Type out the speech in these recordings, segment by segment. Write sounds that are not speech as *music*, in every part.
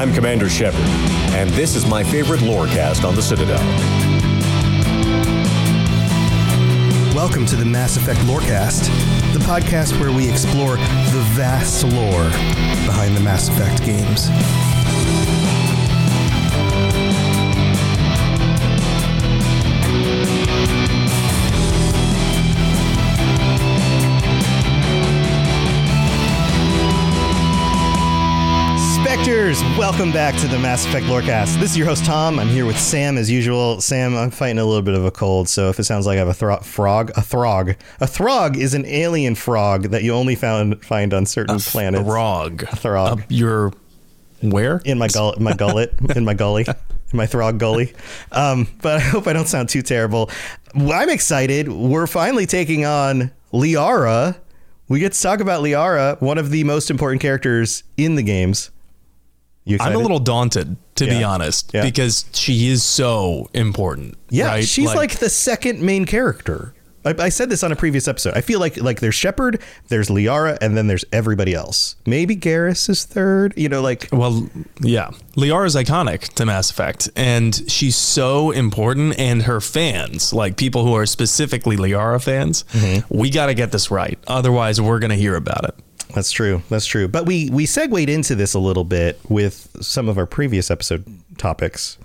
I'm Commander Shepard, and this is my favorite lorecast on the Citadel. Welcome to the Mass Effect Lorecast, the podcast where we explore the vast lore behind the Mass Effect games. Welcome back to the Mass Effect Lorecast. This is your host Tom. I'm here with Sam as usual. Sam, I'm fighting a little bit of a cold, so if it sounds like I have a thro- frog, a throg. A throg is an alien frog that you only found find on certain planets. Throg. A throg. Uh, you're where? in my gullet, my gullet, *laughs* in my gully, in my throg gully. Um, but I hope I don't sound too terrible. I'm excited. We're finally taking on Liara. We get to talk about Liara, one of the most important characters in the games. I'm a little daunted, to be honest, Yeah. because she is so important. yeah. right? She's like, the second main character. I, I said this on a previous episode. I feel like like there's Shepard, there's Liara, and then there's everybody else. Maybe Garrus is third. You know, like Well, yeah. Liara is iconic to Mass Effect, and she's so important. And her fans, like people who are specifically Liara fans, Mm-hmm. we got to get this right. Otherwise, we're going to hear about it. That's true. That's true. But we we segued into this a little bit with some of our previous episode topics.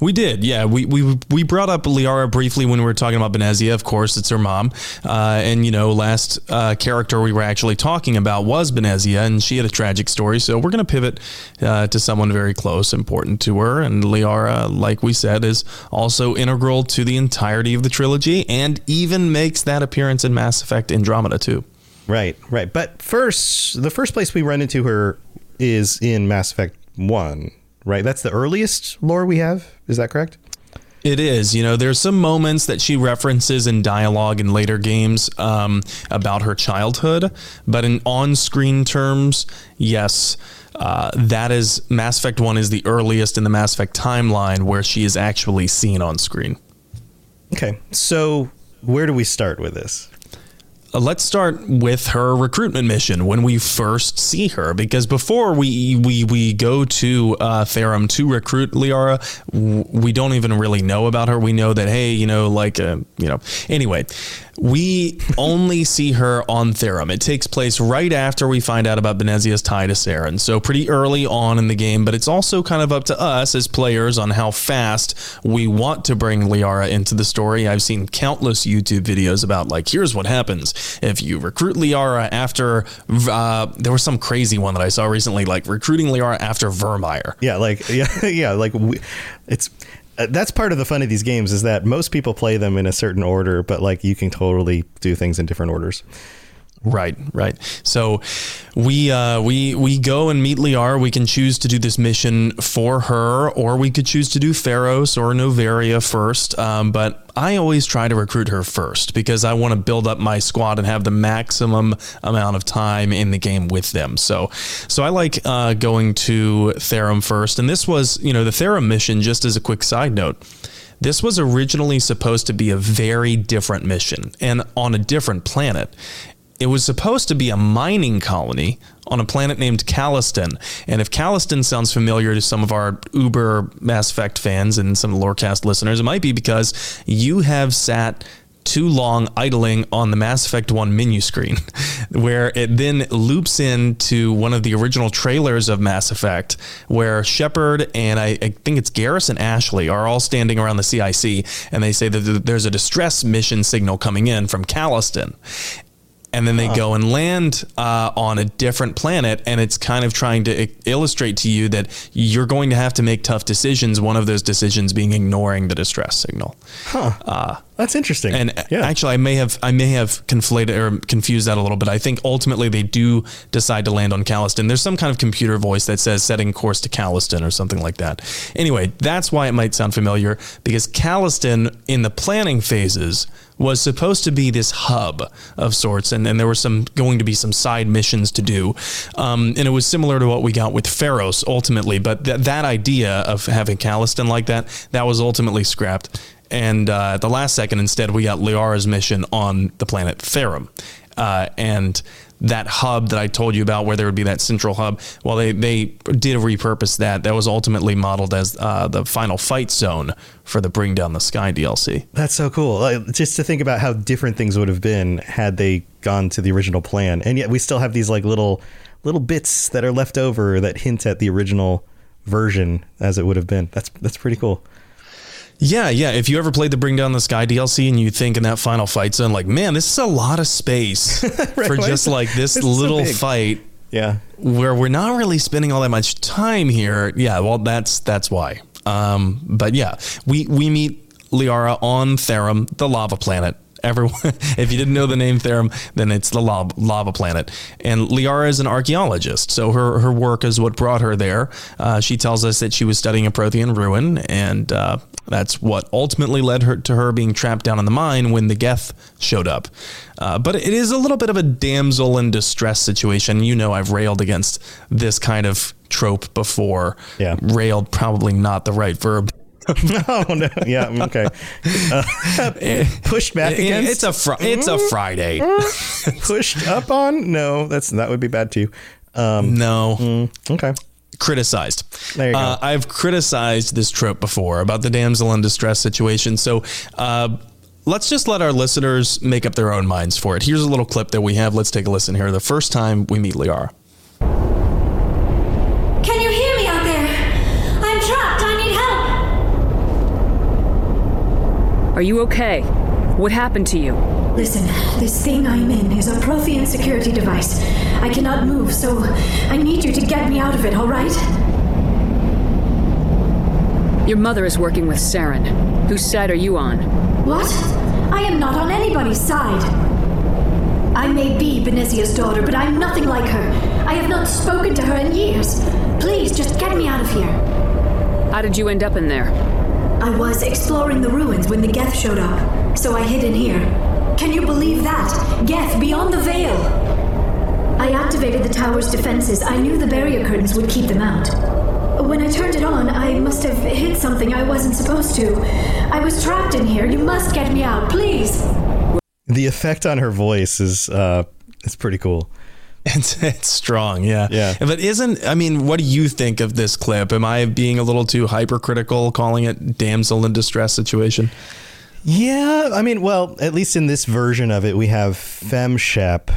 We did, yeah. We we we brought up Liara briefly when we were talking about Benezia. Of course, it's her mom, uh, and you know, last uh, character we were actually talking about was Benezia, and she had a tragic story. So we're going to pivot uh, to someone very close, important to her, and Liara, like we said, is also integral to the entirety of the trilogy, and even makes that appearance in Mass Effect Andromeda too. Right, right. But first, the first place we run into her is in Mass Effect 1, right? That's the earliest lore we have. Is that correct? It is. You know, there's some moments that she references in dialogue in later games um, about her childhood, but in on-screen terms, yes, uh, that is Mass Effect One is the earliest in the Mass Effect timeline where she is actually seen on screen. Okay. So, where do we start with this? Let's start with her recruitment mission when we first see her, because before we we we go to uh, to recruit Liara, we don't even really know about her. We know that hey, you know, like uh, you know. Anyway, we only see her on Therum. It takes place right after we find out about Benezia's tie to Saren, so pretty early on in the game. But it's also kind of up to us as players on how fast we want to bring Liara into the story. I've seen countless YouTube videos about like here's what happens if you recruit Liara after uh, there was some crazy one that I saw recently, like recruiting Liara after Virmire. Yeah, like *laughs* yeah, yeah, like we, it's Uh, that's part of the fun of these games is that most people play them in a certain order, but like you can totally do things in different orders. Right, right. So we uh, we we go and meet Liara. We can choose to do this mission for her, or we could choose to do Feros or Noveria first. Um, but I always try to recruit her first because I want to build up my squad and have the maximum amount of time in the game with them. So so I like uh, going to Therum first. And this was you know the Therum mission. Just as a quick side note. This was originally supposed to be a very different mission and on a different planet. It was supposed to be a mining colony on a planet named Calliston. And if Calliston sounds familiar to some of our Uber Mass Effect fans and some Lorecast listeners, it might be because you have sat too long idling on the Mass Effect 1 menu screen, *laughs* where it then loops into one of the original trailers of Mass Effect, where Shepard and I, I think it's Garrus and Ashley are all standing around the CIC, and they say that there's a distress mission signal coming in from Calliston and then they go and land uh, on a different planet and it's kind of trying to i- illustrate to you that you're going to have to make tough decisions one of those decisions being ignoring the distress signal Huh. That's interesting. and yeah. actually i may have i may have conflated or confused that a little bit i think ultimately they do decide to land on calliston there's some kind of computer voice that says setting course to calliston or something like that anyway that's why it might sound familiar because calliston in the planning phases was supposed to be this hub of sorts and, and there were some going to be some side missions to do um, and it was similar to what we got with Feros ultimately but th- that idea of having calliston like that that was ultimately scrapped and uh, at the last second, instead, we got Liara's mission on the planet Therum. Uh, and that hub that I told you about, where there would be that central hub, well, they, they did repurpose that. That was ultimately modeled as uh, the final fight zone for the Bring Down the Sky DLC. That's so cool. Like, just to think about how different things would have been had they gone to the original plan, and yet we still have these like little little bits that are left over that hint at the original version as it would have been. That's that's pretty cool. Yeah, yeah. If you ever played the Bring Down the Sky DLC and you think in that final fight zone, like, man, this is a lot of space *laughs* for just like this is so little fight Yeah. where we're not really spending all that much time here. Yeah, well, that's that's why. Um, but yeah, we we meet Liara on Therum, the lava planet. Everyone, *laughs* if you didn't know the name Therum, then it's the lava, lava planet. And Liara is an archaeologist, so her her work is what brought her there. Uh, she tells us that she was studying a Prothean ruin, and uh, that's what ultimately led her to her being trapped down in the mine when the Geth showed up. Uh, but it is a little bit of a damsel in distress situation. You know, I've railed against this kind of trope before. Yeah. railed probably not the right verb. *laughs* oh no. Yeah. Okay. Uh, *laughs* pushed back against. it's a fr- it's a Friday. *laughs* pushed up on. No, that's that would be bad too. Um, No, okay. Criticized. There you go. Uh, I've criticized this trope before about the damsel in distress situation. So. Uh, Let's just let our listeners make up their own minds for it. Here's a little clip that we have. Let's take a listen here. The first time we meet Liara. Can you hear me out there? I'm trapped. I need help. Are you okay? What happened to you? Listen, this thing I'm in is a Prothean security device. I cannot move, so I need you to get me out of it, all right? Your mother is working with Saren. Whose side are you on? What? I am not on anybody's side. I may be Benezia's daughter, but I'm nothing like her. I have not spoken to her in years. Please, just get me out of here. How did you end up in there? I was exploring the ruins when the Geth showed up, so I hid in here. Can you believe that? Geth beyond the veil! I activated the tower's defenses. I knew the barrier curtains would keep them out. When I turned it on, I must have hit something I wasn't supposed to. I was trapped in here. You must get me out, please. The effect on her voice is uh, is pretty cool. *laughs* It's, it's strong, yeah. Yeah. But isn't, I mean, what do you think of this clip? Am I being a little too hypercritical calling it damsel in distress situation? Yeah, I mean, well, at least in this version of it, we have FemShep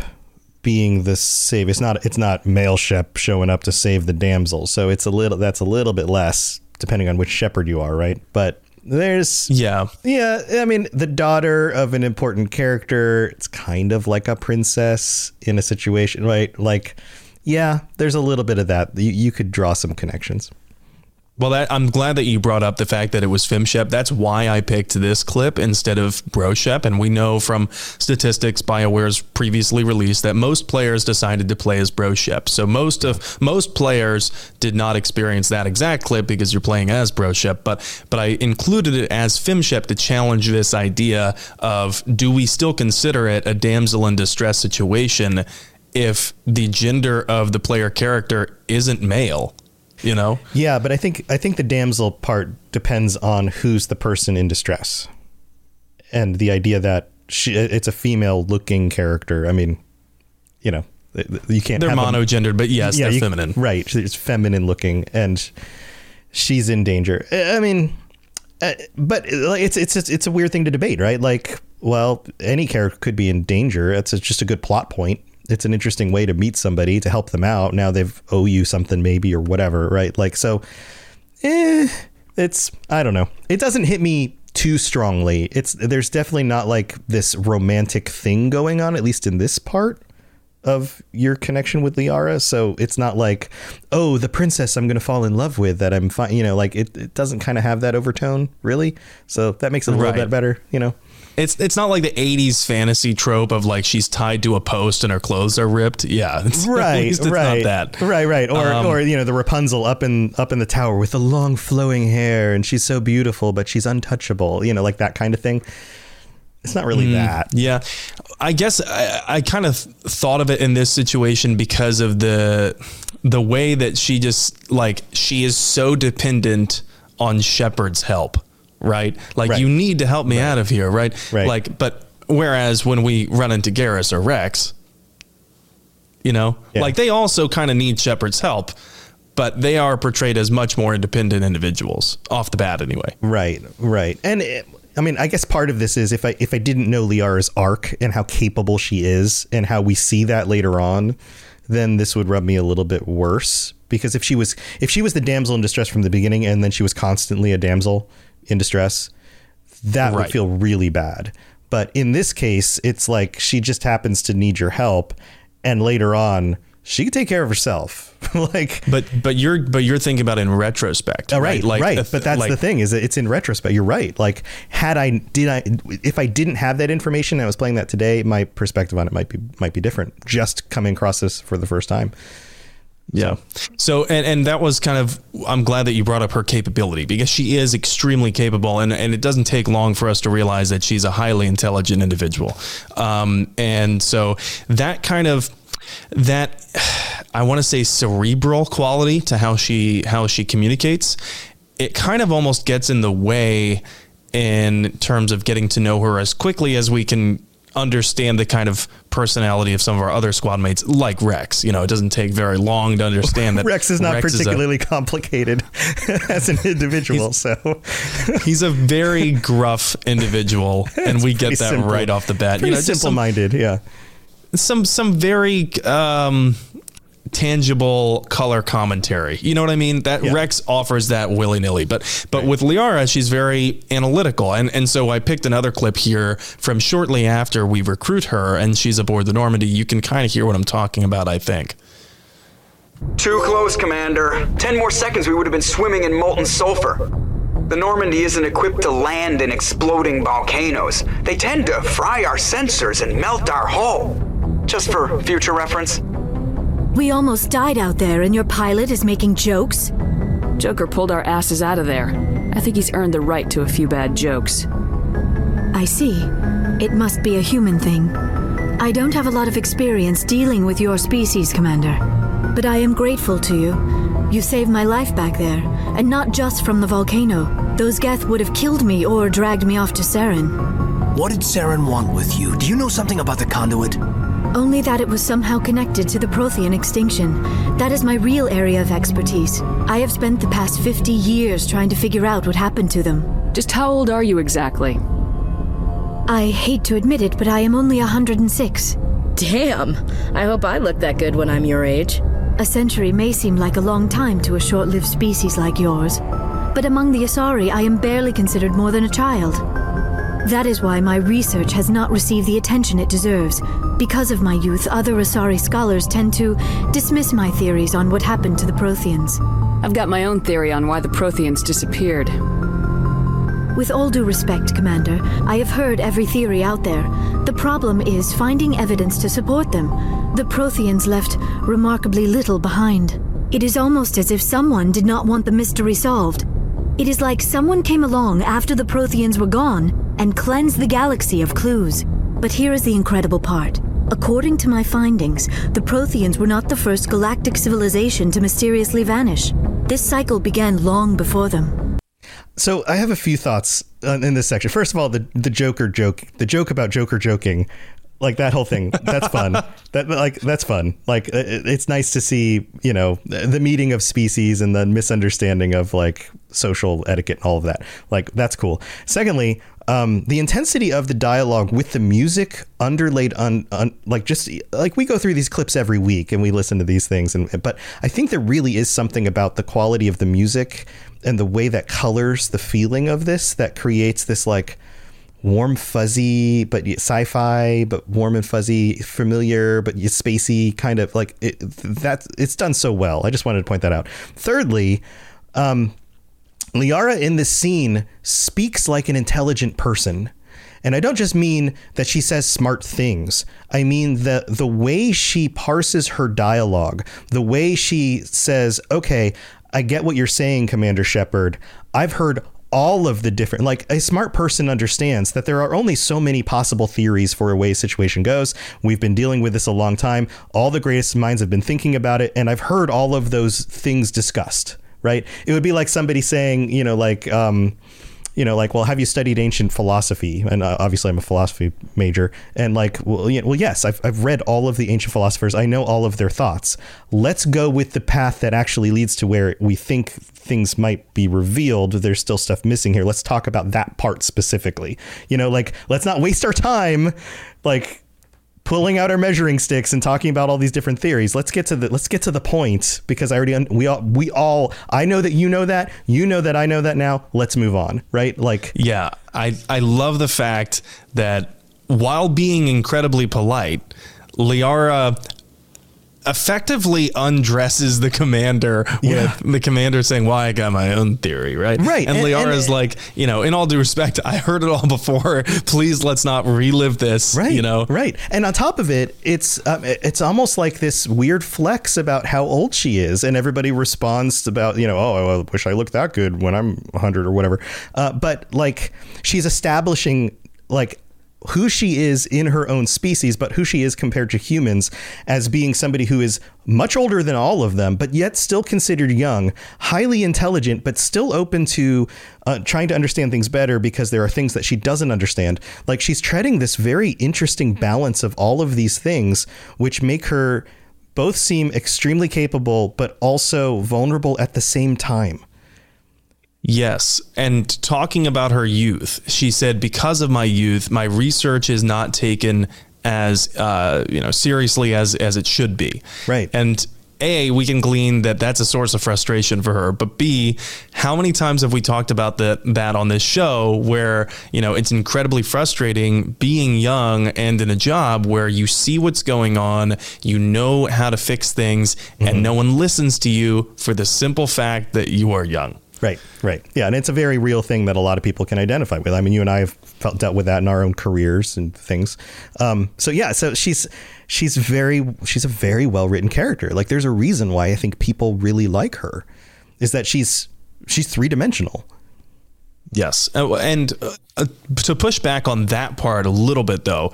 being the save. It's not it's not male Shep showing up to save the damsel. So it's a little that's a little bit less depending on which Shepard you are, right? But there's Yeah. yeah, I mean, the daughter of an important character, it's kind of like a princess in a situation, right? Like yeah, there's a little bit of that. You, you could draw some connections. Well, that, I'm glad that you brought up the fact that it was FemShep. That's why I picked this clip instead of BroShep. And we know from statistics BioWare's previously released that most players decided to play as BroShep. So most of most players did not experience that exact clip because you're playing as BroShep. But but I included it as FemShep to challenge this idea of do we still consider it a damsel in distress situation if the gender of the player character isn't male? You know. Yeah, but I think I think the damsel part depends on who's the person in distress, and the idea that she it's a female looking character. I mean, you know, you can't. They're have them- monogendered, but yes, they're you- feminine. right? It's feminine looking, and she's in danger. I mean, uh, but it's it's it's a weird thing to debate, right? Like well, any character could be in danger. It's just a good plot point. It's an interesting way to meet somebody to help them out. Now they've owe you something maybe or whatever, right? Like so, eh, it's I don't know. It doesn't hit me too strongly. It's there's definitely not like this romantic thing going on, at least in this part of your connection with Liara. So it's not like, oh, the princess I'm going to fall in love with that I'm fine. You know, like it, it doesn't kind of have that overtone really. So that makes it a little Right. bit better, you know? It's it's not like the '80s fantasy trope of like she's tied to a post and her clothes are ripped. Yeah, *laughs* Right, right, not that. right, right, or Um, or you know the Rapunzel up in up in the tower with the long flowing hair, and she's so beautiful, but she's untouchable. You know, like that kind of thing. It's not Mm. really that. Yeah, I guess I, I kind of thought of it in this situation because of the the way that she just like she is so dependent on Shepard's help, right? Like Right. you need to help me out of here, right? Right. Like, but whereas when we run into Garrus or Rex, you know, Yeah. like they also kind of need Shepard's help. But they are portrayed as much more independent individuals off the bat, anyway. Right, right. And it, I mean, I guess part of this is if I if I didn't know Liara's arc and how capable she is and how we see that later on, then this would rub me a little bit worse because if she was if she was the damsel in distress from the beginning and then she was constantly a damsel in distress, that would feel really bad. But in this case, it's like she just happens to need your help and later on she could take care of herself. *laughs* like But but you're but you're thinking about it in retrospect, Oh, right, Like right. if- But that's like- the thing is that it's in retrospect. You're right. Like had I did I if I didn't have that information and I was playing that today, my perspective on it might be might be different. Just coming across this for the first time. Yeah. So and and that was kind of I'm glad that you brought up her capability because she is extremely capable and and it doesn't take long for us to realize that she's a highly intelligent individual. Um and so that kind of that I want to say cerebral quality to how she how she communicates it kind of almost gets in the way in terms of getting to know her as quickly as we can understand the kind of personality of some of our other squad mates like Rex you know it doesn't take very long to understand that *laughs* Rex is not a- particularly complicated *laughs* as an individual, so *laughs* he's a very gruff individual and we get that simple. right off the bat pretty you know simple-minded. Yeah. some some very um tangible color commentary. You know what I mean? That Yeah. Rex offers that willy-nilly. But but with Liara, she's very analytical. And and so I picked another clip here from shortly after we recruit her and she's aboard the Normandy. You can kind of hear what I'm talking about, I think. Too close, Commander. Ten more seconds, we would have been swimming in molten sulfur. The Normandy isn't equipped to land in exploding volcanoes. They tend to fry our sensors and melt our hull. Just for future reference. We almost died out there, and your pilot is making jokes? Joker pulled our asses out of there. I think he's earned the right to a few bad jokes. I see. It must be a human thing. I don't have a lot of experience dealing with your species, Commander. But I am grateful to you. You saved my life back there, and not just from the volcano. Those Geth would have killed me or dragged me off to Saren. What did Saren want with you? Do you know something about the conduit? Only that it was somehow connected to the Prothean extinction. That is my real area of expertise. I have spent the past 50 years trying to figure out what happened to them. Just how old are you exactly? I hate to admit it, but I am only 106. Damn. I hope I look that good when I'm your age. A century may seem like a long time to a short lived species like yours, but among the Asari, I am barely considered more than a child. That is why my research has not received the attention it deserves. Because of my youth, other Asari scholars tend to dismiss my theories on what happened to the Protheans. I've got my own theory on why the Protheans disappeared. With all due respect, Commander, I have heard every theory out there. The problem is finding evidence to support them. The Protheans left remarkably little behind. It is almost as if someone did not want the mystery solved. It is like someone came along after the Protheans were gone and cleanse the galaxy of clues. But here is the incredible part. According to my findings, the Protheans were not the first galactic civilization to mysteriously vanish. This cycle began long before them. So I have a few thoughts uh, in this section. First of all, the the Joker joke, the joke about Joker joking, like that whole thing. That's fun. *laughs* that like that's fun. Like uh, it- it's nice to see you know the meeting of species and the misunderstanding of like social etiquette and all of that. Like that's cool. Secondly. Um, the intensity of the dialogue with the music underlaid on, like just like we go through these clips every week and we listen to these things and but I think there really is something about the quality of the music and the way that colors the feeling of this that creates this like warm fuzzy but sci-fi but warm and fuzzy familiar but spacey kind of like it, that it's done so well. I just wanted to point that out. Thirdly um liara in this scene speaks like an intelligent person and I don't just mean that she says smart things. I mean the the way she parses her dialogue, the way she says, "Okay, I get what you're saying, Commander Shepard. I've heard all of the different like a smart person understands that there are only so many possible theories for a way a situation goes we've been dealing with this a long time all the greatest minds have been thinking about it and i've heard all of those things discussed right it would be like somebody saying you know like um you know, like, well, have you studied ancient philosophy? And uh, obviously, I'm a philosophy major. And like, well, you know, well, yes, I've, I've read all of the ancient philosophers. I know all of their thoughts. Let's go with the path that actually leads to where we think things might be revealed. There's still stuff missing here. Let's talk about that part specifically. You know, like, let's not waste our time, like pulling out our measuring sticks and talking about all these different theories. Let's get to the let's get to the point because I already un- we all we all I know that you know that you know that I know that now. Let's move on, right? Like Yeah, I I love the fact that while being incredibly polite, Liara effectively undresses the commander with the commander saying, "Well, I got my own theory, right?" Right, And, and- Liara's and- like, you know, in all due respect, I heard it all *laughs* before. Please, let's not relive this. Right. You know. Right. And on top of it, it's um, it's almost like this weird flex about how old she is, and everybody responds about you know, oh, I wish I looked that good when I'm 100 or whatever. Uh, but like she's establishing like who she is in her own species, but who she is compared to humans as being somebody who is much older than all of them, but yet still considered young, highly intelligent, but still open to uh, trying to understand things better because there are things that she doesn't understand. Like she's treading this very interesting balance of all of these things, which make her both seem extremely capable, but also vulnerable at the same time. Yes. And talking about her youth, she said, because of my youth, my research is not taken as uh, you know seriously as as it should be. Right. And a, we can glean that that's a source of frustration for her. But B, how many times have we talked about that that on this show where you know it's incredibly frustrating being young and in a job where you see what's going on, you know how to fix things, and no one listens to you for the simple fact that you are young. Right, right. Yeah, and it's a very real thing that a lot of people can identify with. I mean, you and I have felt, dealt with that in our own careers and things. Um, so yeah, so she's she's very she's a very well written character. Like, there's a reason why I think people really like her, is that she's she's three dimensional. Yes. And uh, uh, to push back on that part a little bit, though,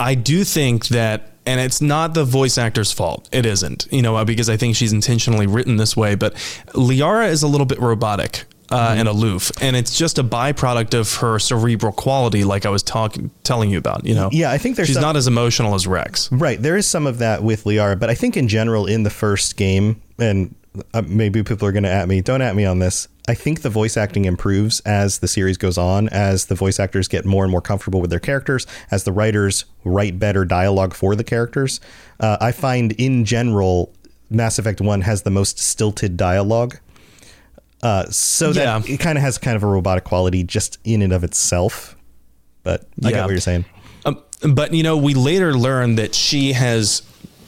I do think that, and it's not the voice actor's fault. It isn't, you know, because I think she's intentionally written this way, but Liara is a little bit robotic. Uh, and aloof, and it's just a byproduct of her cerebral quality, like I was talking, telling you about. You know, Yeah, I think there's she's some- not as emotional as Rex. Right. There is some of that with Liara, but I think in general, in the first game, and uh, maybe people are going to at me, don't at me on this. I think the voice acting improves as the series goes on, as the voice actors get more and more comfortable with their characters, as the writers write better dialogue for the characters. Uh, I find in general, Mass Effect 1 has the most stilted dialogue. Uh, so that Yeah. it kind of has kind of a robotic quality just in and of itself. But I Yeah. get what you're saying. Um, but you know, we later learn that she has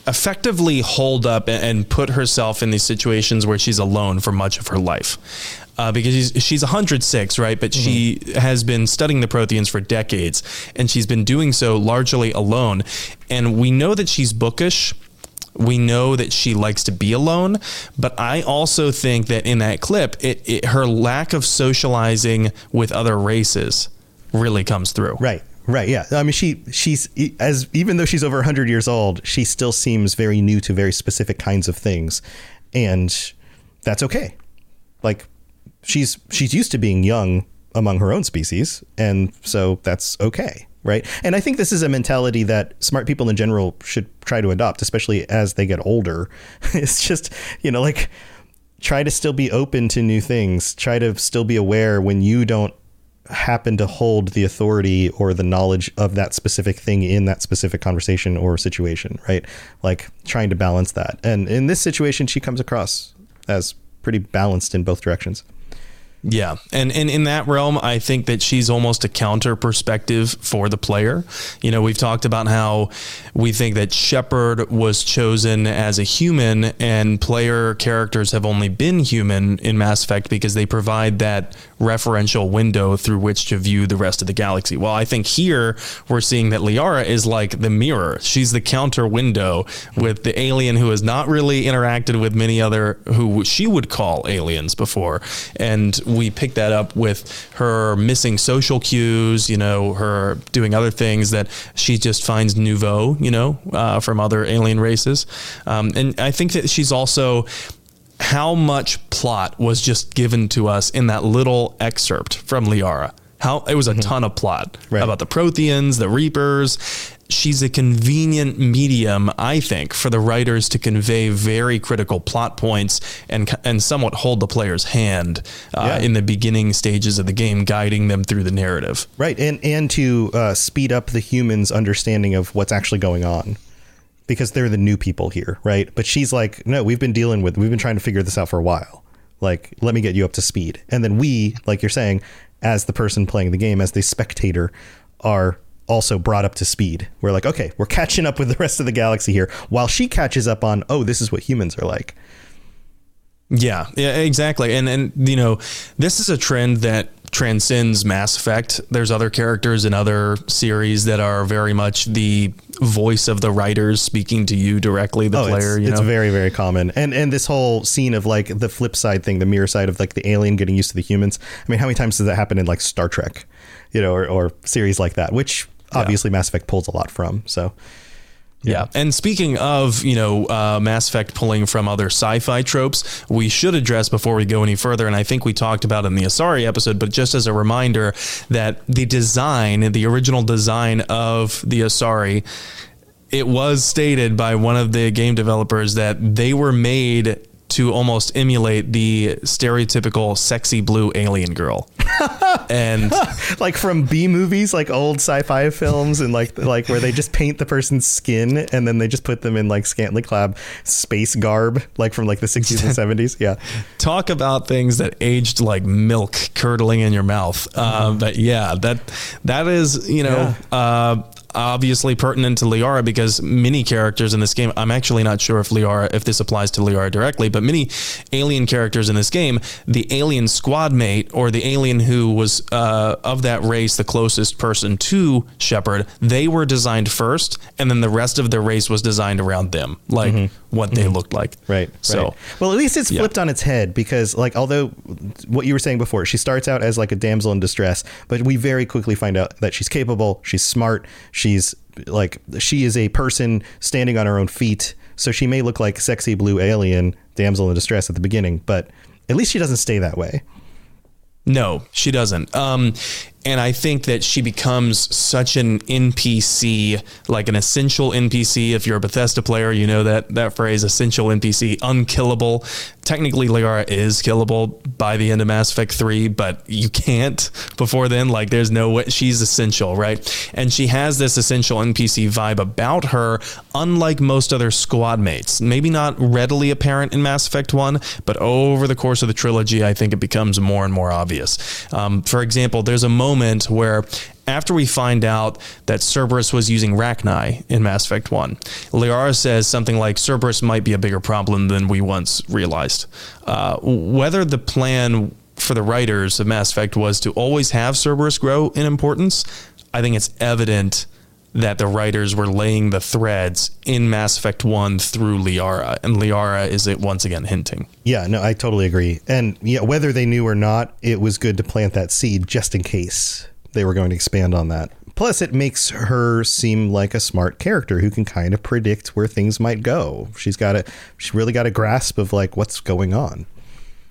effectively holed up and- and put herself in these situations where she's alone for much of her life. Uh, because she's, she's 106, right? But she has been studying the Protheans for decades, and she's been doing so largely alone. And we know that she's bookish. We know that she likes to be alone, but I also think that in that clip, it, it her lack of socializing with other races really comes through. Right. Right. Yeah. I mean, she she's as even though she's over 100 years old, she still seems very new to very specific kinds of things, and that's okay. Like she's she's used to being young among her own species, and so that's okay. Right. And I think this is a mentality that smart people in general should try to adopt, especially as they get older. *laughs* it's just you know like try to still be open to new things. Try to still be aware when you don't happen to hold the authority or the knowledge of that specific thing in that specific conversation or situation, right? Like trying to balance that. And in this situation, she comes across as pretty balanced in both directions. Yeah, and and in that realm, I think that she's almost a counter perspective for the player. You know, we've talked about how we think that Shepard was chosen as a human, and player characters have only been human in Mass Effect because they provide that referential window through which to view the rest of the galaxy. Well, I think here we're seeing that Liara is like the mirror. She's the counter window with the alien who has not really interacted with many other who she would call aliens before, and we pick that up with her missing social cues, you know, her doing other things that she just finds nouveau, you know, uh, from other alien races. Um, and I think that she's also how much plot was just given to us in that little excerpt from Liara. How it was a ton of plot about the Protheans, the Reapers. She's a convenient medium, I think, for the writers to convey very critical plot points and and somewhat hold the player's hand uh, Yeah. in the beginning stages of the game, guiding them through the narrative. Right, and and to uh, speed up the humans' understanding of what's actually going on, because they're the new people here, right? But she's like, no, we've been dealing with, we've been trying to figure this out for a while. Like, let me get you up to speed, and then we, like you're saying, as the person playing the game, as the spectator, are also brought up to speed. We're like, okay, we're catching up with the rest of the galaxy here, while she catches up on, oh, this is what humans are like. Yeah, yeah, exactly. And and you know, this is a trend that transcends Mass Effect. There's other characters in other series that are very much the voice of the writers speaking to you directly, the oh, player. It's, you it's know? very, very common. And and this whole scene of like the flip side thing, the mirror side of like the alien getting used to the humans. I mean, how many times does that happen in like Star Trek, you know, or, or series like that, which obviously Mass Effect pulls a lot from. So Yeah. And speaking of, you know, uh, Mass Effect pulling from other sci-fi tropes, we should address before we go any further, and I think we talked about in the Asari episode, but just as a reminder that the design, the original design of the Asari, it was stated by one of the game developers that they were made to almost emulate the stereotypical sexy blue alien girl. *laughs* and like from B movies, like old sci-fi films, and like like where they just paint the person's skin and then they just put them in like scantily clad space garb, like from like the 60s and *laughs* 70s. Yeah. talk about things that aged like milk curdling in your mouth. Uh, but yeah, that that is you know. Uh, Obviously pertinent to Liara because many characters in this game. I'm actually not sure if Liara, if this applies to Liara directly, but many alien characters in this game, the alien squad mate or the alien who was uh, of that race, the closest person to Shepard, they were designed first, and then the rest of their race was designed around them, like what they looked like. Right. So right. well, at least it's Yeah. flipped on its head because, like, although what you were saying before, she starts out as like a damsel in distress, but we very quickly find out that she's capable, she's smart, she's like she is a person standing on her own feet. So she may look like sexy blue alien damsel in distress at the beginning, but at least she doesn't stay that way. No, she doesn't. Um, and I think that she becomes such an NPC, like an essential NPC. If you're a Bethesda player, you know that that phrase, essential NPC, unkillable. Technically, Liara is killable by the end of Mass Effect 3, but you can't before then. Like, there's no way. She's essential, right? And she has this essential NPC vibe about her, unlike most other squad mates. Maybe not readily apparent in Mass Effect 1, but over the course of the trilogy, I think it becomes more and more obvious. Um, for example, there's a moment where after we find out that Cerberus was using Rachni in Mass Effect 1, Liara says something like Cerberus might be a bigger problem than we once realized. Uh, whether the plan for the writers of Mass Effect was to always have Cerberus grow in importance, I think it's evident that the writers were laying the threads in Mass Effect 1 through Liara, and Liara is it once again hinting. Yeah, no, I totally agree. And yeah, whether they knew or not, it was good to plant that seed just in case they were going to expand on that. Plus, it makes her seem like a smart character who can kind of predict where things might go. She's got a, she really got a grasp of like what's going on.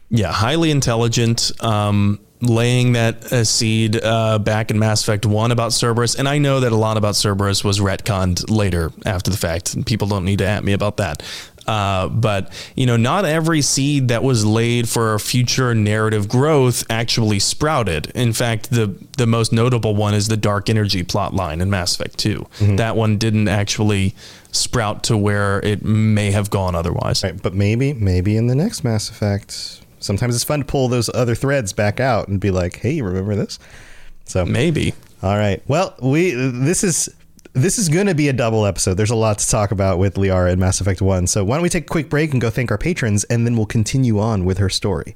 Yeah, highly intelligent. Um, laying that uh, seed uh, back in Mass Effect 1 about Cerberus. And I know that a lot about Cerberus was retconned later after the fact. and People don't need to at me about that. Uh, but you know, not every seed that was laid for future narrative growth actually sprouted. In fact, the the most notable one is the dark energy plot line in Mass Effect 2. That one didn't actually sprout to where it may have gone otherwise. Right, but maybe, maybe in the next Mass Effect, sometimes it's fun to pull those other threads back out and be like, "Hey, remember this?" So maybe. All right. Well, we this is this is going to be a double episode. There's a lot to talk about with Liara in Mass Effect 1. So why don't we take a quick break and go thank our patrons, and then we'll continue on with her story.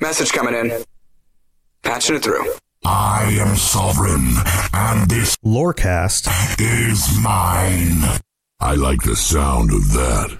Message coming in. Patching it through. I am sovereign, and this Lorecast is mine. I like the sound of that.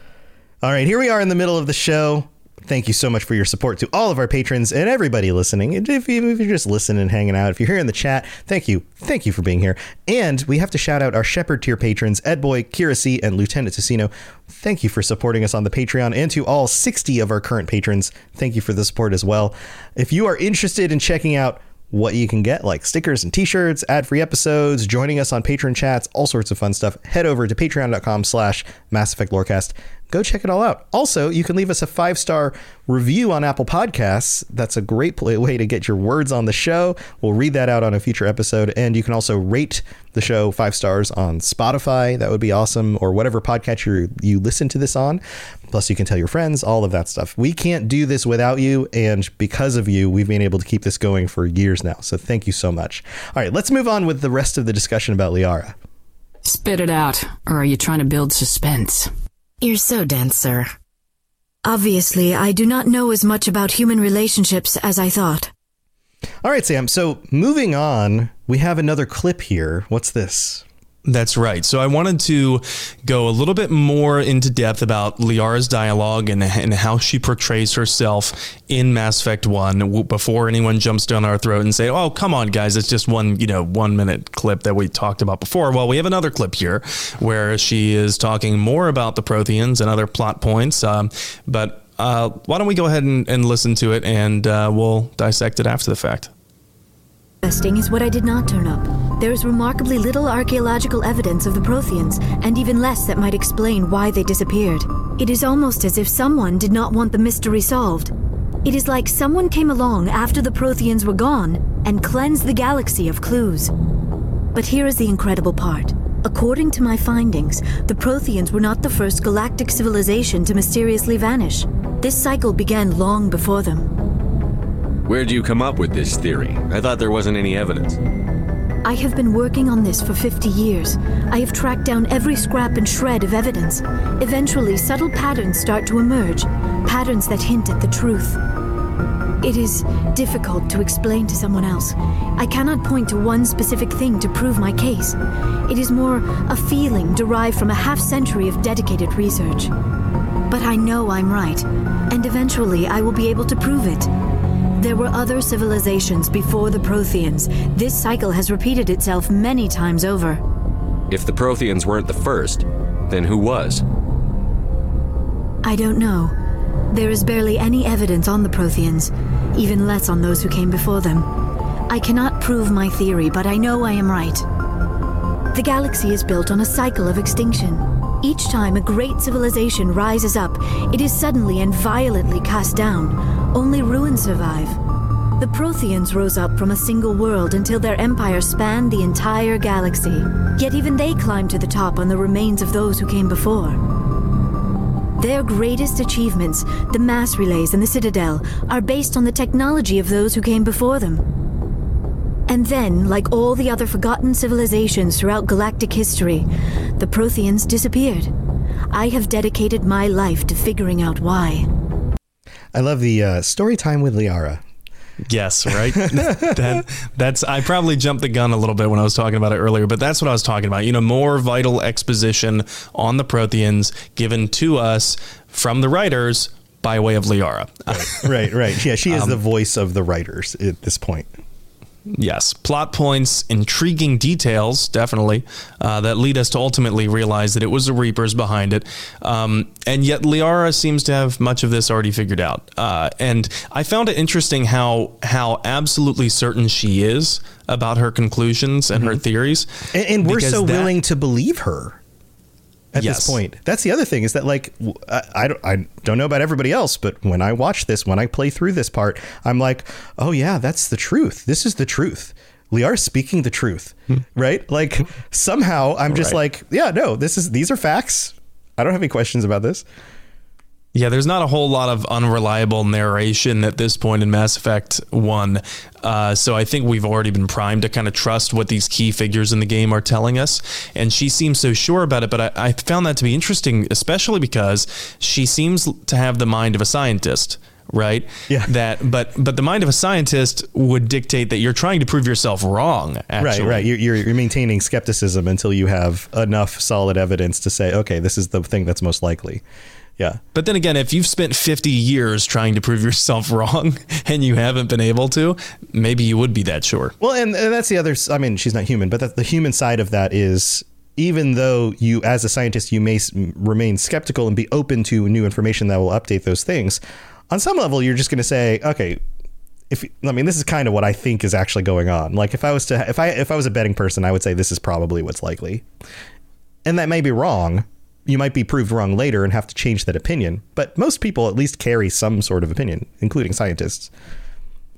All right, here we are in the middle of the show. Thank you so much for your support to all of our patrons and everybody listening. If, you, you're just listening and hanging out, if you're here in the chat, thank you. Thank you for being here. And we have to shout out our Shepard tier patrons, Ed Boy, Kira C, and Lieutenant Tessino. Thank you for supporting us on the Patreon. And to all 60 of our current patrons, thank you for the support as well. If you are interested in checking out what you can get, like stickers and t-shirts, ad-free episodes, joining us on Patreon chats, all sorts of fun stuff, head over to patreon.com slash Mass Effect Lorecast. Go check it all out. Also, you can leave us a five-star review on Apple Podcasts. That's a great way to get your words on the show. We'll read that out on a future episode. And you can also rate the show five stars on Spotify. That would be awesome. Or whatever podcatcher you listen to this on. Plus, you can tell your friends, all of that stuff. We can't do this without you. And because of you, we've been able to keep this going for years now. So thank you so much. All right, let's move on with the rest of the discussion about Liara. Spit it out, or are you trying to build suspense? You're so dense, sir. Obviously, I do not know as much about human relationships as I thought. All right, Sam. So moving on, we have another clip here. What's this? That's right. So I wanted to go a little bit more into depth about Liara's dialogue and, and how she portrays herself in Mass Effect 1 w- before anyone jumps down our throat and say, oh, come on, guys, it's just one, you know, one minute clip that we talked about before. Well, we have another clip here where she is talking more about the Protheans and other plot points. Um, but uh, why don't we go ahead and, and listen to it and uh, we'll dissect it after the fact. Interesting is what I did not turn up. There is remarkably little archaeological evidence of the Protheans, and even less that might explain why they disappeared. It is almost as if someone did not want the mystery solved. It is like someone came along after the Protheans were gone and cleansed the galaxy of clues. But here is the incredible part. According to my findings, the Protheans were not the first galactic civilization to mysteriously vanish. This cycle began long before them. Where'd you come up with this theory? I thought there wasn't any evidence. I have been working on this for 50 years. I have tracked down every scrap and shred of evidence. Eventually, subtle patterns start to emerge, patterns that hint at the truth. It is difficult to explain to someone else. I cannot point to one specific thing to prove my case. It is more a feeling derived from a half century of dedicated research. But I know I'm right, and eventually I will be able to prove it. There were other civilizations before the Protheans. This cycle has repeated itself many times over. If the Protheans weren't the first, then who was? I don't know. There is barely any evidence on the Protheans, even less on those who came before them. I cannot prove my theory, but I know I am right. The galaxy is built on a cycle of extinction. Each time a great civilization rises up, it is suddenly and violently cast down. Only ruins survive. The Protheans rose up from a single world until their empire spanned the entire galaxy. Yet even they climbed to the top on the remains of those who came before. Their greatest achievements, the mass relays and the Citadel, are based on the technology of those who came before them. And then, like all the other forgotten civilizations throughout galactic history, the Protheans disappeared. I have dedicated my life to figuring out why. I love the uh, story time with Liara. Yes, right. *laughs* that that's I probably jumped the gun a little bit when I was talking about it earlier, but that's what I was talking about. You know, more vital exposition on the Protheans given to us from the writers by way of Liara. right, right. Yeah, she is *laughs* the voice of the writers at this point. Yes, plot points, intriguing details, definitely, uh, that lead us to ultimately realize that it was the Reapers behind it. Um, and yet, Liara seems to have much of this already figured out. Uh, and I found it interesting how how absolutely certain she is about her conclusions and her theories. And, and we're so that- willing to believe her at Yes. this point. That's the other thing is that like I, I don't I don't know about everybody else, but when I watch this, when I play through this part, I'm like, oh yeah, that's the truth. This is the truth. Liara's speaking the truth, right? Like somehow I'm just Hmm. Right. like, yeah, no, this is these are facts. I don't have any questions about this. Yeah, there's not a whole lot of unreliable narration at this point in Mass Effect 1. Uh, so I think we've already been primed to kind of trust what these key figures in the game are telling us. And she seems so sure about it, but I, I found that to be interesting, especially because she seems to have the mind of a scientist. Right. Yeah. That, but but the mind of a scientist would dictate that you're trying to prove yourself wrong. Actually. Right, right. You're, you're you're maintaining skepticism until you have enough solid evidence to say, okay, this is the thing that's most likely. Yeah. But then again, if you've spent 50 years trying to prove yourself *laughs* wrong and you haven't been able to, maybe you would be that sure. Well, and, and that's the other. I mean, she's not human, but that the human side of that is even though you, as a scientist, you may remain skeptical and be open to new information that will update those things. On some level, you're just going to say, okay. If I mean, this is kind of what I think is actually going on. Like, if I was to, if I, if I was a betting person, I would say this is probably what's likely, and that may be wrong. You might be proved wrong later and have to change that opinion. But most people at least carry some sort of opinion, including scientists.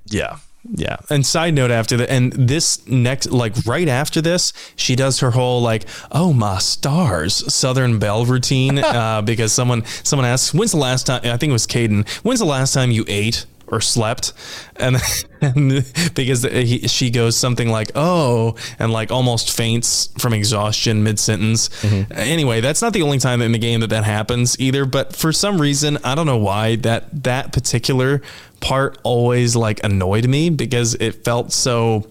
Yeah. Yeah. And side note after that, and this next, like right after this, she does her whole like, oh my stars, Southern Belle routine. *laughs* uh, because someone someone asks, when's the last time? I think it was Kaidan. When's the last time you ate or slept? And, and *laughs* because he, she goes something like, oh, and like almost faints from exhaustion mid sentence. Mm-hmm. Anyway, that's not the only time in the game that that happens either. But for some reason, I don't know why that that particular part always like annoyed me because it felt so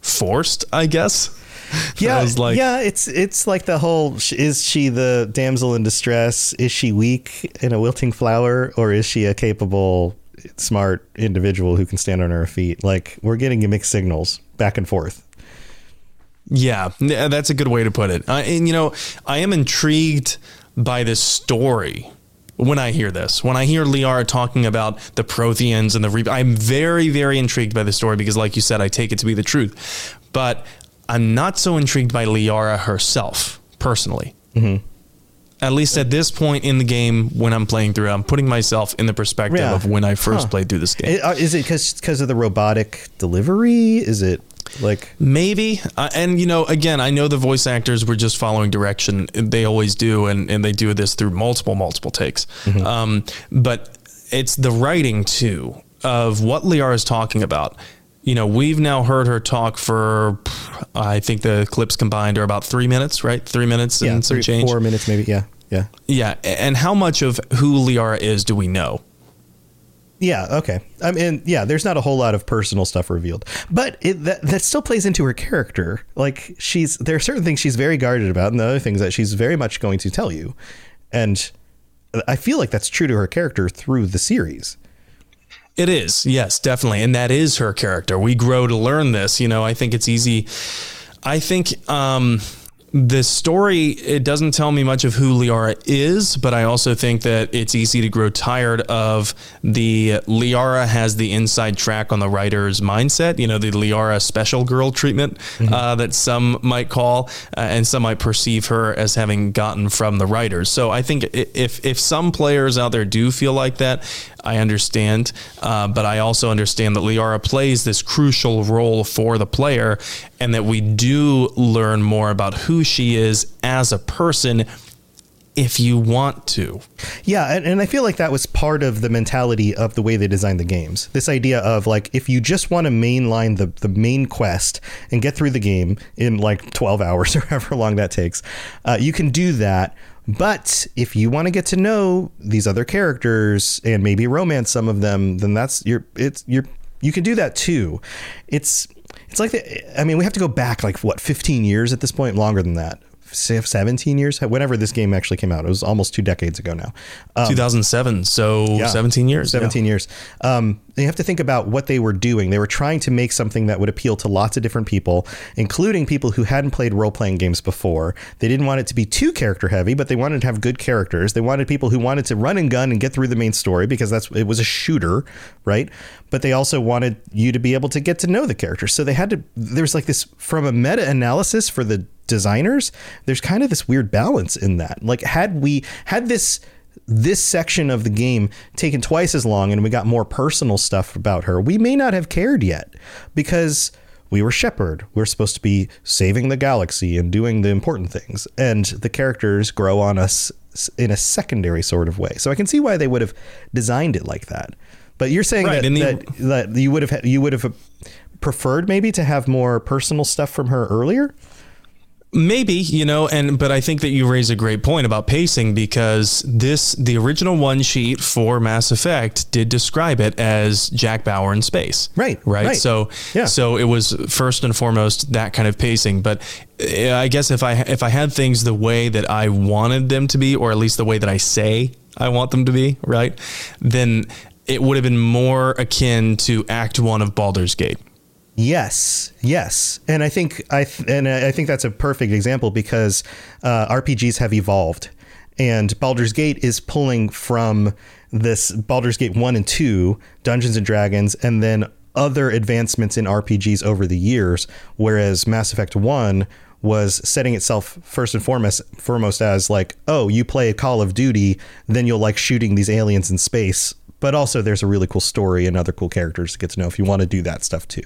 forced. I guess. *laughs* Yeah, like, yeah, it's it's like the whole is she the damsel in distress? Is she weak in a wilting flower, or is she a capable, smart individual who can stand on her feet? Like we're getting mixed signals back and forth. Yeah, that's a good way to put it. Uh, and you know, I am intrigued by this story when I hear this. When I hear Liara talking about the Protheans and the Reap, I'm very, very intrigued by the story because, like you said, I take it to be the truth. But I'm not so intrigued by Liara herself personally. Mm-hmm. At least at this point in the game, when I'm playing through, I'm putting myself in the perspective Yeah. of when I first Huh. played through this game. Uh, Is it because of the robotic delivery? Is it like Maybe. Uh, and, you know, again, I know the voice actors were just following direction. They always do. And, and they do this through multiple, multiple takes. Um, but it's the writing, too, of what Liara is talking about. You know, we've now heard her talk for, I think the clips combined are about three minutes, right? Three minutes yeah, and some three, change. four minutes maybe? Yeah, yeah, Yeah. And how much of who Liara is do we know? yeah. Okay. I mean, yeah. There's not a whole lot of personal stuff revealed, but it, that that still plays into her character. Like she's there are certain things she's very guarded about, and the other things that she's very much going to tell you, and I feel like that's true to her character through the series. It is, yes, definitely. And that is her character. We grow to learn this. You know, I think it's easy. I think um, the story, it doesn't tell me much of who Liara is, but I also think that it's easy to grow tired of the Liara has the inside track on the writer's mindset, you know, the Liara special girl treatment uh, that some might call, uh, and some might perceive her as having gotten from the writers. So I think if, if some players out there do feel like that, I understand, uh, but I also understand that Liara plays this crucial role for the player, and that we do learn more about who she is as a person if you want to. Yeah, and, and I feel like that was part of the mentality of the way they designed the games. This idea of like if you just want to mainline the the main quest and get through the game in like 12 *laughs* hours or however long that takes, uh, you can do that. But if you want to get to know these other characters and maybe romance some of them, then that's you're it's you're You can do that too. It's it's like the, I mean, we have to go back like what 15 years at this point, longer than that. Say 17 years, whenever this game actually came out. It was almost two decades ago now. Um, 2007. So yeah. 17 years. 17 yeah. years. Um, you have to think about what they were doing. They were trying to make something that would appeal to lots of different people, including people who hadn't played role playing games before. They didn't want it to be too character heavy, but they wanted to have good characters. They wanted people who wanted to run and gun and get through the main story because that's it was a shooter, right? But they also wanted you to be able to get to know the characters. So they had to. There's like this from a meta analysis for the designers. There's kind of this weird balance in that. Like had we had this this section of the game taken twice as long and we got more personal stuff about her, we may not have cared yet because we were Shepard. We are supposed to be saving the galaxy and doing the important things. And the characters grow on us in a secondary sort of way. So I can see why they would have designed it like that. But you're saying right, that, the, that, that you would have you would have preferred maybe to have more personal stuff from her earlier? Maybe, you know, and but I think that you raise a great point about pacing because this the original one sheet for Mass Effect did describe it as Jack Bauer in space. Right. Right. right. So yeah. so it was first and foremost that kind of pacing. But eh, I guess if I if I had things the way that I wanted them to be, or at least the way that I say I want them to be, right, then it would have been more akin to Act One of Baldur's Gate. Yes, yes, and I think I th- and I think that's a perfect example because uh, RPGs have evolved, and Baldur's Gate is pulling from this Baldur's Gate one and two, Dungeons and Dragons, and then other advancements in RPGs over the years. Whereas Mass Effect one was setting itself first and foremost foremost as like, oh, you play a Call of Duty, then you'll like shooting these aliens in space. But also, there's a really cool story and other cool characters to get to know if you want to do that stuff too.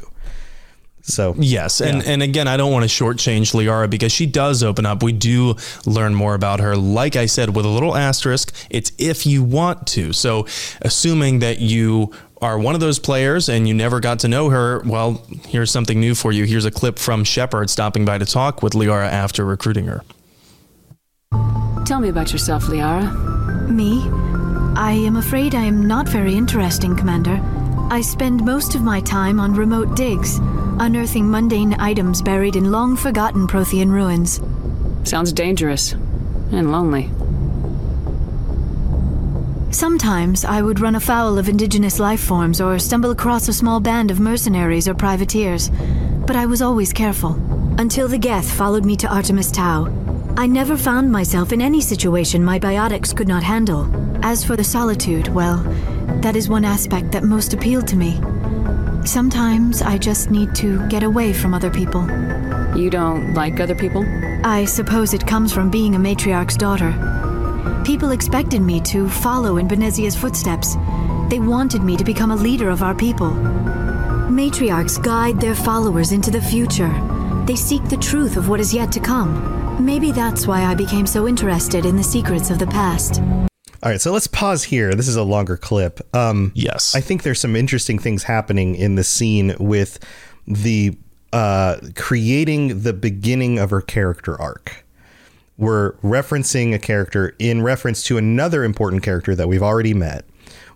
So yes, and yeah. and again, I don't want to shortchange Liara because she does open up. We do learn more about her. Like I said, with a little asterisk, it's if you want to. So, assuming that you are one of those players and you never got to know her, well, here's something new for you. Here's a clip from Shepard stopping by to talk with Liara after recruiting her. Tell me about yourself, Liara. Me? I am afraid I am not very interesting, Commander. I spend most of my time on remote digs, unearthing mundane items buried in long forgotten Prothean ruins. Sounds dangerous and lonely. Sometimes I would run afoul of indigenous life forms or stumble across a small band of mercenaries or privateers, but I was always careful. Until the Geth followed me to Artemis Tau. I never found myself in any situation my biotics could not handle. As for the solitude, well, that is one aspect that most appealed to me. Sometimes I just need to get away from other people. You don't like other people? I suppose it comes from being a matriarch's daughter. People expected me to follow in Benezia's footsteps. They wanted me to become a leader of our people. Matriarchs guide their followers into the future. They seek the truth of what is yet to come. Maybe that's why I became so interested in the secrets of the past. All right, so let's pause here. This is a longer clip. Um, yes. I think there's some interesting things happening in the scene with the uh, creating the beginning of her character arc. We're referencing a character in reference to another important character that we've already met.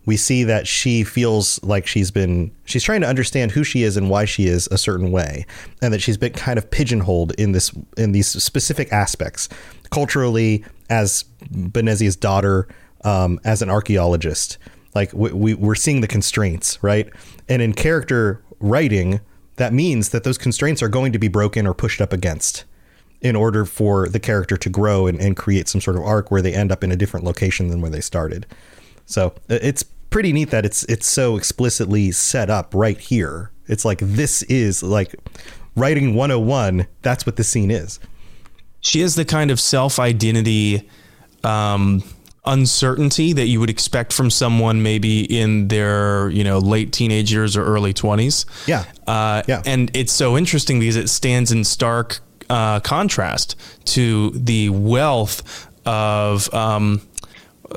We see that she feels like she's been she's trying to understand who she is and why she is a certain way, and that she's been kind of pigeonholed in this in these specific aspects culturally as Benezia's daughter, um, as an archaeologist. Like we, we, we're seeing the constraints, right? And in character writing, that means that those constraints are going to be broken or pushed up against in order for the character to grow and, and create some sort of arc where they end up in a different location than where they started. So it's pretty neat that it's it's so explicitly set up right here. It's like this is like writing 101. That's what the scene is. She is the kind of self identity um, uncertainty that you would expect from someone maybe in their you know late teenage years or early 20s yeah uh, yeah and it's so interesting because it stands in stark uh, contrast to the wealth of um,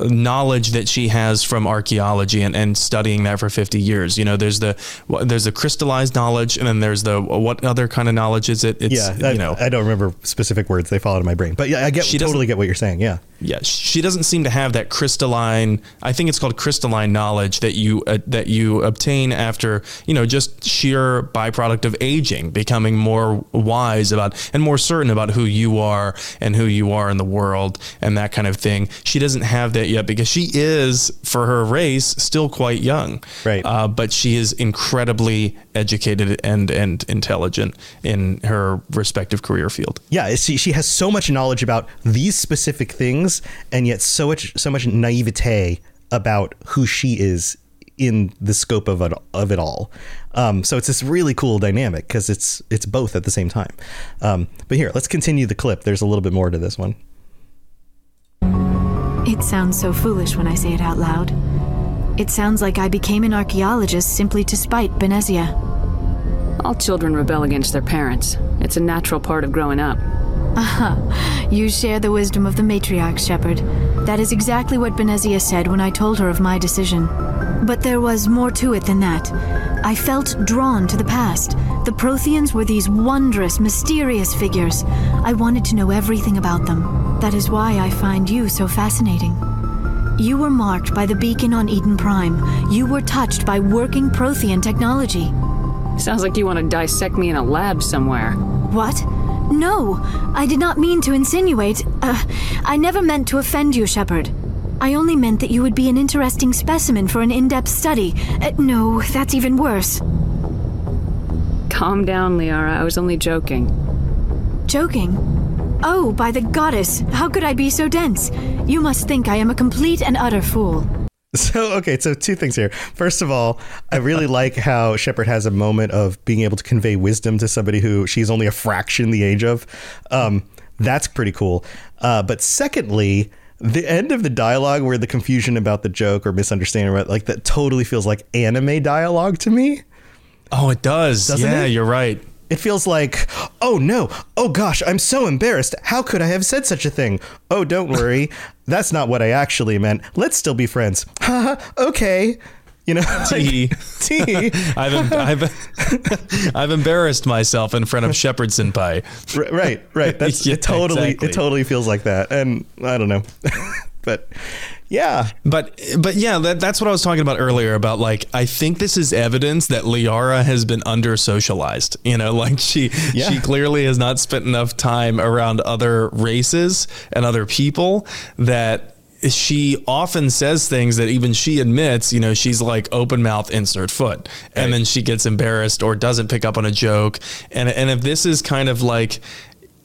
knowledge that she has from archaeology and, and studying that for 50 years. You know, there's the there's the crystallized knowledge, and then there's the what other kind of knowledge is it? It's, yeah, I, you know, I don't remember specific words; they fall out of my brain. But yeah, I get she totally get what you're saying. Yeah, Yeah, she doesn't seem to have that crystalline. I think it's called crystalline knowledge that you uh, that you obtain after you know just sheer byproduct of aging, becoming more wise about and more certain about who you are and who you are in the world and that kind of thing. She doesn't have that yet because she is, for her race, still quite young. Right. Uh, but she is incredibly educated and and intelligent in her respective career field. Yeah, she, she has so much knowledge about these specific things, and yet so much so much naivete about who she is in the scope of it, of it all. Um, so it's this really cool dynamic because it's it's both at the same time. Um, but here, let's continue the clip. There's a little bit more to this one. It sounds so foolish when I say it out loud. It sounds like I became an archaeologist simply to spite Benezia. All children rebel against their parents. It's a natural part of growing up. Aha, you share the wisdom of the matriarch, Shepard. That is exactly what Benezia said when I told her of my decision. But there was more to it than that. I felt drawn to the past. The Protheans were these wondrous, mysterious figures. I wanted to know everything about them. That is why I find you so fascinating. You were marked by the beacon on Eden Prime. You were touched by working Prothean technology. Sounds like you want to dissect me in a lab somewhere. What? No, I did not mean to insinuate. Uh, I never meant to offend you, Shepard. I only meant that you would be an interesting specimen for an in depth study. Uh, no, that's even worse. Calm down, Liara. I was only joking. Joking? Oh, by the goddess, how could I be so dense? You must think I am a complete and utter fool. So okay, so two things here. First of all, I really like how Shepard has a moment of being able to convey wisdom to somebody who she's only a fraction the age of. Um, that's pretty cool. Uh, but secondly, the end of the dialogue where the confusion about the joke or misunderstanding about like that totally feels like anime dialogue to me. Oh, it does. Doesn't yeah, it? you're right. It feels like, oh no, oh gosh, I'm so embarrassed. How could I have said such a thing? Oh, don't worry. *laughs* That's not what I actually meant. Let's still be friends. Haha, okay. You know, T. *laughs* T. I've, I've, *laughs* I've embarrassed myself in front of Shepard Senpai. R- right, right. That's Yeah, it totally exactly. it totally feels like that. And I don't know. but yeah. But but yeah, that, that's what I was talking about earlier about like I think this is evidence that Liara has been under socialized. You know, *laughs* like she Yeah. she clearly has not spent enough time around other races and other people that she often says things that even she admits, you know, she's like open mouth insert foot. And then she gets embarrassed or doesn't pick up on a joke. And and if this is kind of like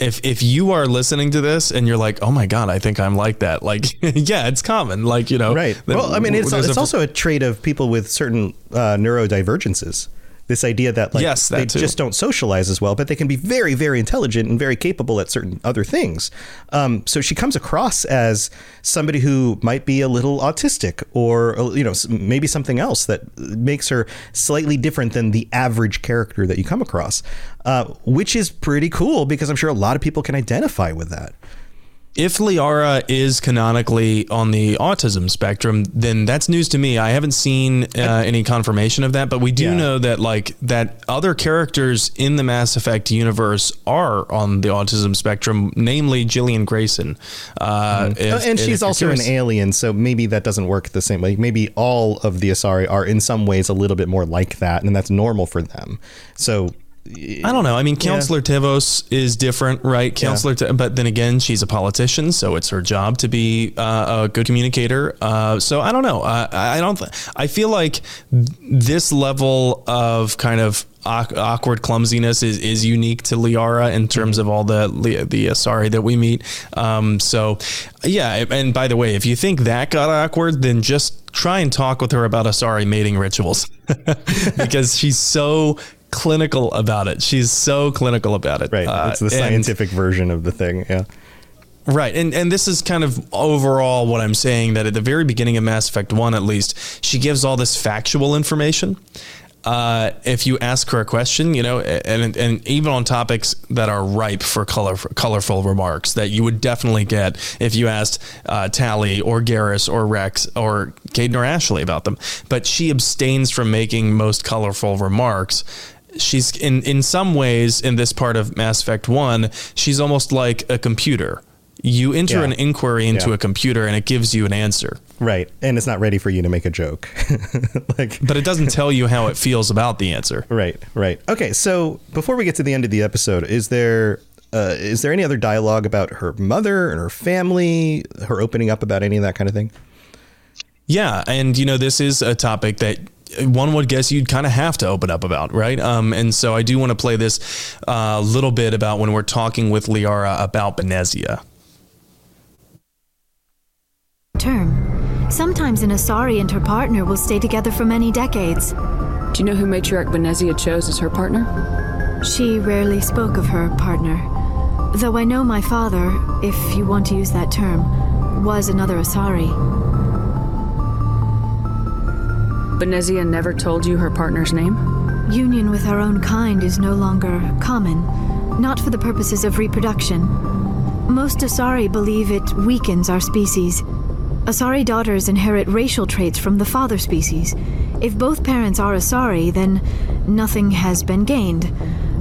if if you are listening to this and you're like, oh my god, I think I'm like that. Like, *laughs* yeah, it's common. Like, you know, Right. Well, I mean, it's, it's a- also a trait of people with certain uh, neurodivergences. This idea that like Yes, that they too. just don't socialize as well, but they can be very, very intelligent and very capable at certain other things. Um, so she comes across as somebody who might be a little autistic, or uh, you know, maybe something else that makes her slightly different than the average character that you come across, uh, which is pretty cool because I'm sure a lot of people can identify with that. If Liara is canonically on the autism spectrum, then that's news to me. I haven't seen uh, any confirmation of that, but we do Yeah. know that like that other characters in the Mass Effect universe are on the autism spectrum, namely Gillian Grayson. Uh, if- Uh, and if she's you're also an alien, so maybe that doesn't work the same way. Maybe all of the Asari are in some ways a little bit more like that, and that's normal for them. So I don't know. I mean, Councilor Tevos is different, right? Councilor, T- but then again, she's a politician, so it's her job to be uh, a good communicator. Uh, so I don't know. Uh, I don't. Th- I feel like this level of kind of awkward clumsiness is, is unique to Liara in terms of all the the Asari that we meet. Um, so yeah. And by the way, if you think that got awkward, then just try and talk with her about Asari mating rituals *laughs* because she's so clinical about it. She's so clinical about it. right, Uh, it's the and- scientific version of the thing. Yeah. Right. And and this is kind of overall what I'm saying that at the very beginning of Mass Effect 1 at least, she gives all this factual information. Uh, if you ask her a question, you know, and and even on topics that are ripe for color colorful remarks that you would definitely get if you asked uh, Tali or Garrus or Rex or Kaidan or Ashley about them, but she abstains from making most colorful remarks she's in in some ways in this part of Mass Effect 1 she's almost like a computer You enter Yeah. an inquiry into Yeah. a computer and it gives you an answer. Right. And it's not ready for you to make a joke. *laughs* like But it doesn't tell you how it feels about the answer. Right, right. Okay, so before we get to the end of the episode, is there uh, is there any other dialogue about her mother and her family, her opening up about any of that kind of thing? Yeah, and you know this is a topic that one would guess you'd kind of have to open up about, right? Um, and so I do want to play this a uh, little bit about when we're talking with Liara about Benezia. Term. Sometimes an Asari and her partner will stay together for many decades. Do you know who matriarch Benezia chose as her partner? She rarely spoke of her partner. Though I know my father, if you want to use that term, was another Asari. Benezia never told you her partner's name? Union with our own kind is no longer common, not for the purposes of reproduction. Most Asari believe it weakens our species. Asari daughters inherit racial traits from the father species. If both parents are Asari, then nothing has been gained,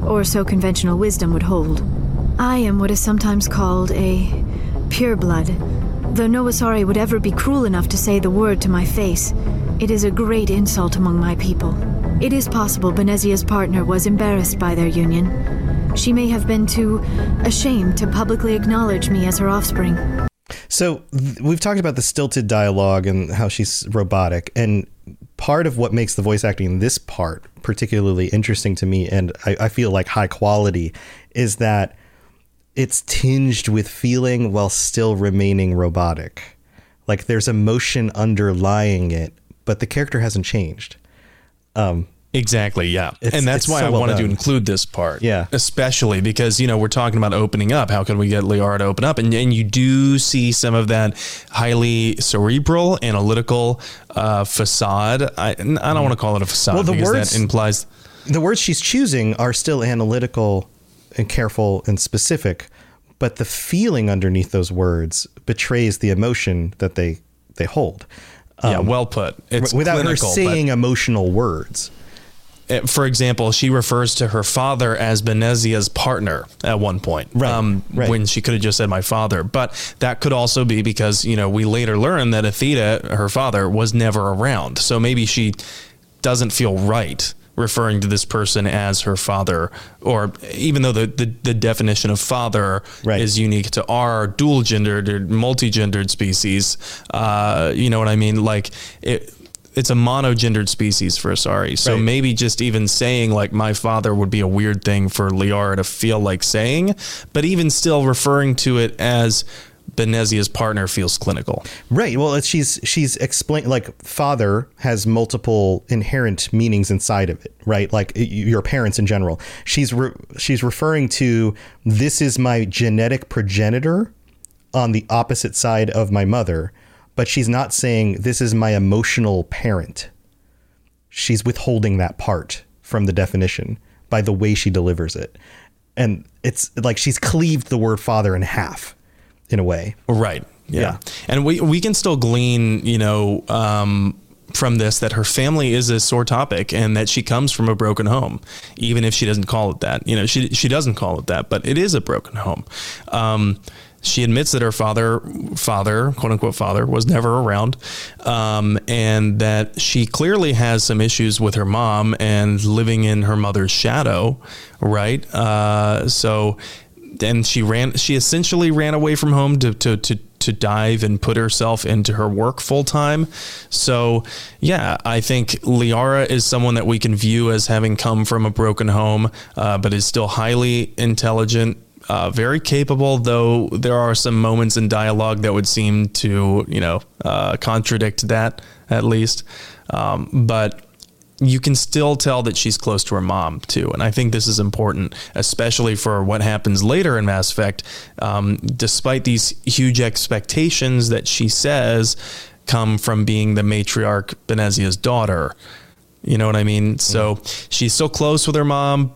or so conventional wisdom would hold. I am what is sometimes called a pureblood, though no Asari would ever be cruel enough to say the word to my face. It is a great insult among my people. It is possible Benezia's partner was embarrassed by their union. She may have been too ashamed to publicly acknowledge me as her offspring. So we've talked about the stilted dialogue and how she's robotic, and part of what makes the voice acting in this part particularly interesting to me, and I, I feel like high quality, is that it's tinged with feeling while still remaining robotic. Like there's emotion underlying it, but the character hasn't changed. Um, Exactly, yeah. It's- and that's why so I well wanted to include this part. Yeah. Especially because, you know, we're talking about opening up. How can we get Liara to open up? And, and you do see some of that highly cerebral, analytical uh, facade. I, I don't want to call it a facade Well, the because words- that implies. the words she's choosing are still analytical and careful and specific, but the feeling underneath those words betrays the emotion that they they hold. Yeah, well put. It's without clinical, her saying emotional words. Uh, for example, she refers to her father as Benezia's partner at one point, right, um, right. when she could have just said my father. But that could also be because you know we later learn that Aethyta, her father, was never around. So maybe she doesn't feel right referring to this person as her father, or even though the the, the definition of father is unique to our dual gendered or multi gendered species. Uh, you know what I mean? Like it it's a monogendered species for Asari. So Right. maybe just even saying like my father would be a weird thing for Liara to feel like saying, but even still referring to it as Benezia's partner feels clinical. Right. Well, she's she's explain like father has multiple inherent meanings inside of it, right? Like your parents in general. She's re- she's referring to this is my genetic progenitor on the opposite side of my mother, but she's not saying this is my emotional parent. She's withholding that part from the definition by the way she delivers it. And it's like she's cleaved the word father in half in a way. Right. Yeah. Yeah. And we we can still glean, you know, um, from this that her family is a sore topic and that she comes from a broken home, even if she doesn't call it that. You know, she she doesn't call it that, but it is a broken home. Um, she admits that her father, father, quote unquote father, was never around, um, and that she clearly has some issues with her mom and living in her mother's shadow, right? Uh, so, and she ran. She essentially ran away from home to to to to dive and put herself into her work full time. So, yeah, I think Liara is someone that we can view as having come from a broken home, uh, but is still highly intelligent. Uh, very capable, though there are some moments in dialogue that would seem to, you know, uh, contradict that at least. Um, but you can still tell that she's close to her mom too, and I think this is important, especially for what happens later in Mass Effect. Um, despite these huge expectations that she says come from being the matriarch Benezia's daughter, you know what I mean? So she's still close with her mom,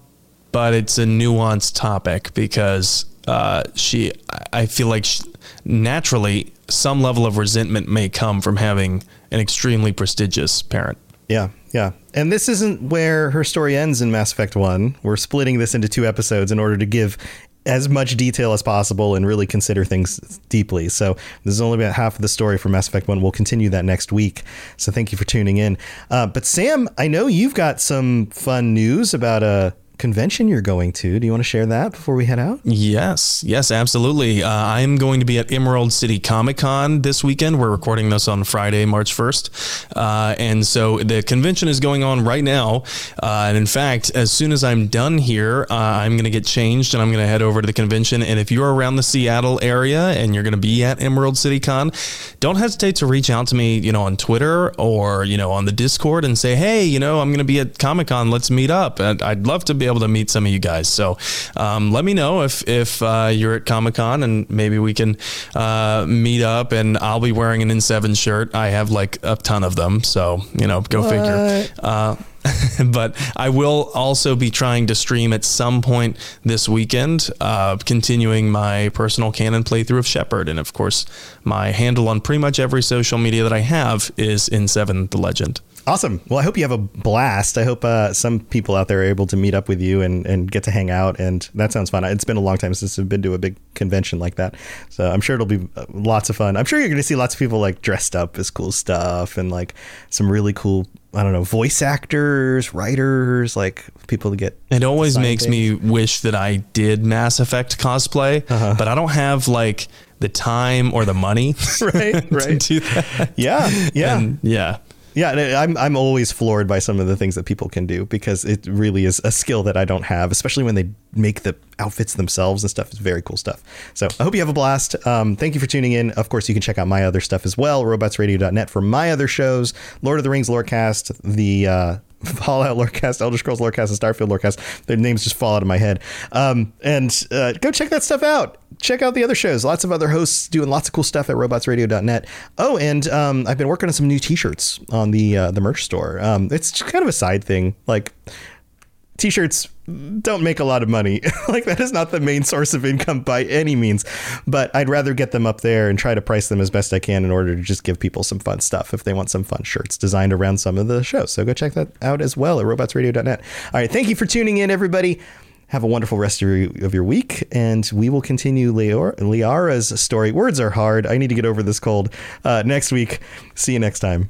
but it's a nuanced topic because uh, she, I feel like she, naturally some level of resentment may come from having an extremely prestigious parent. Yeah, yeah. And this isn't where her story ends in Mass Effect 1. We're splitting this into two episodes in order to give as much detail as possible and really consider things deeply. So this is only about half of the story for Mass Effect 1. We'll continue that next week. So thank you for tuning in. Uh, but Sam, I know you've got some fun news about a convention you're going to. Do you want to share that before we head out? Yes, yes, absolutely. Uh, I'm going to be at Emerald City Comic Con this weekend. We're recording this on Friday, March 1st. Uh, and so the convention is going on right now. Uh, and in fact, as soon as I'm done here, uh, I'm going to get changed and I'm going to head over to the convention. And if you're around the Seattle area and you're going to be at Emerald City Con, don't hesitate to reach out to me, you know, on Twitter or, you know, on the Discord and say, hey, you know, I'm going to be at Comic Con. Let's meet up. And I'd love to be able to meet some of you guys. So um, let me know if if uh, you're at Comic Con and maybe we can uh, meet up. And I'll be wearing an N7 shirt. I have like a ton of them. So you know, go What? figure. Uh, *laughs* but I will also be trying to stream at some point this weekend, uh, continuing my personal canon playthrough of Shepard. And of course, my handle on pretty much every social media that I have is N7 the Legend. Awesome. Well, I hope you have a blast. I hope uh, some people out there are able to meet up with you and, and get to hang out. And that sounds fun. It's been a long time since I've been to a big convention like that. So I'm sure it'll be uh, lots of fun. I'm sure you're going to see lots of people like dressed up as cool stuff and like some really cool, I don't know, voice actors, writers, like people to get. It always makes things. me wish that I did Mass Effect cosplay, Uh-huh. but I don't have like the time or the money *laughs* right, *laughs* to right. do that. Yeah, yeah. And, yeah. Yeah, I'm I'm always floored by some of the things that people can do because it really is a skill that I don't have, especially when they make the outfits themselves and stuff. It's very cool stuff. So I hope you have a blast. Um, thank you for tuning in. Of course, you can check out my other stuff as well, robotsradio.net for my other shows, Lord of the Rings Lorecast, the uh, *laughs* Fallout Lorecast, Elder Scrolls Lorecast, and Starfield Lorecast. Their names just fall out of my head. Um, and uh, go check that stuff out. Check out the other shows. Lots of other hosts doing lots of cool stuff at robotsradio.net. Oh, and um, I've been working on some new T-shirts on the uh, the merch store. Um, it's just kind of a side thing, like t-shirts don't make a lot of money *laughs* like that is not the main source of income by any means but i'd rather get them up there and try to price them as best i can in order to just give people some fun stuff if they want some fun shirts designed around some of the shows so go check that out as well at robotsradio.net all right thank you for tuning in everybody have a wonderful rest of your, week, and we will continue Leor, Liara's story. Words are hard. I need to get over this cold. Uh, next week. See you next time.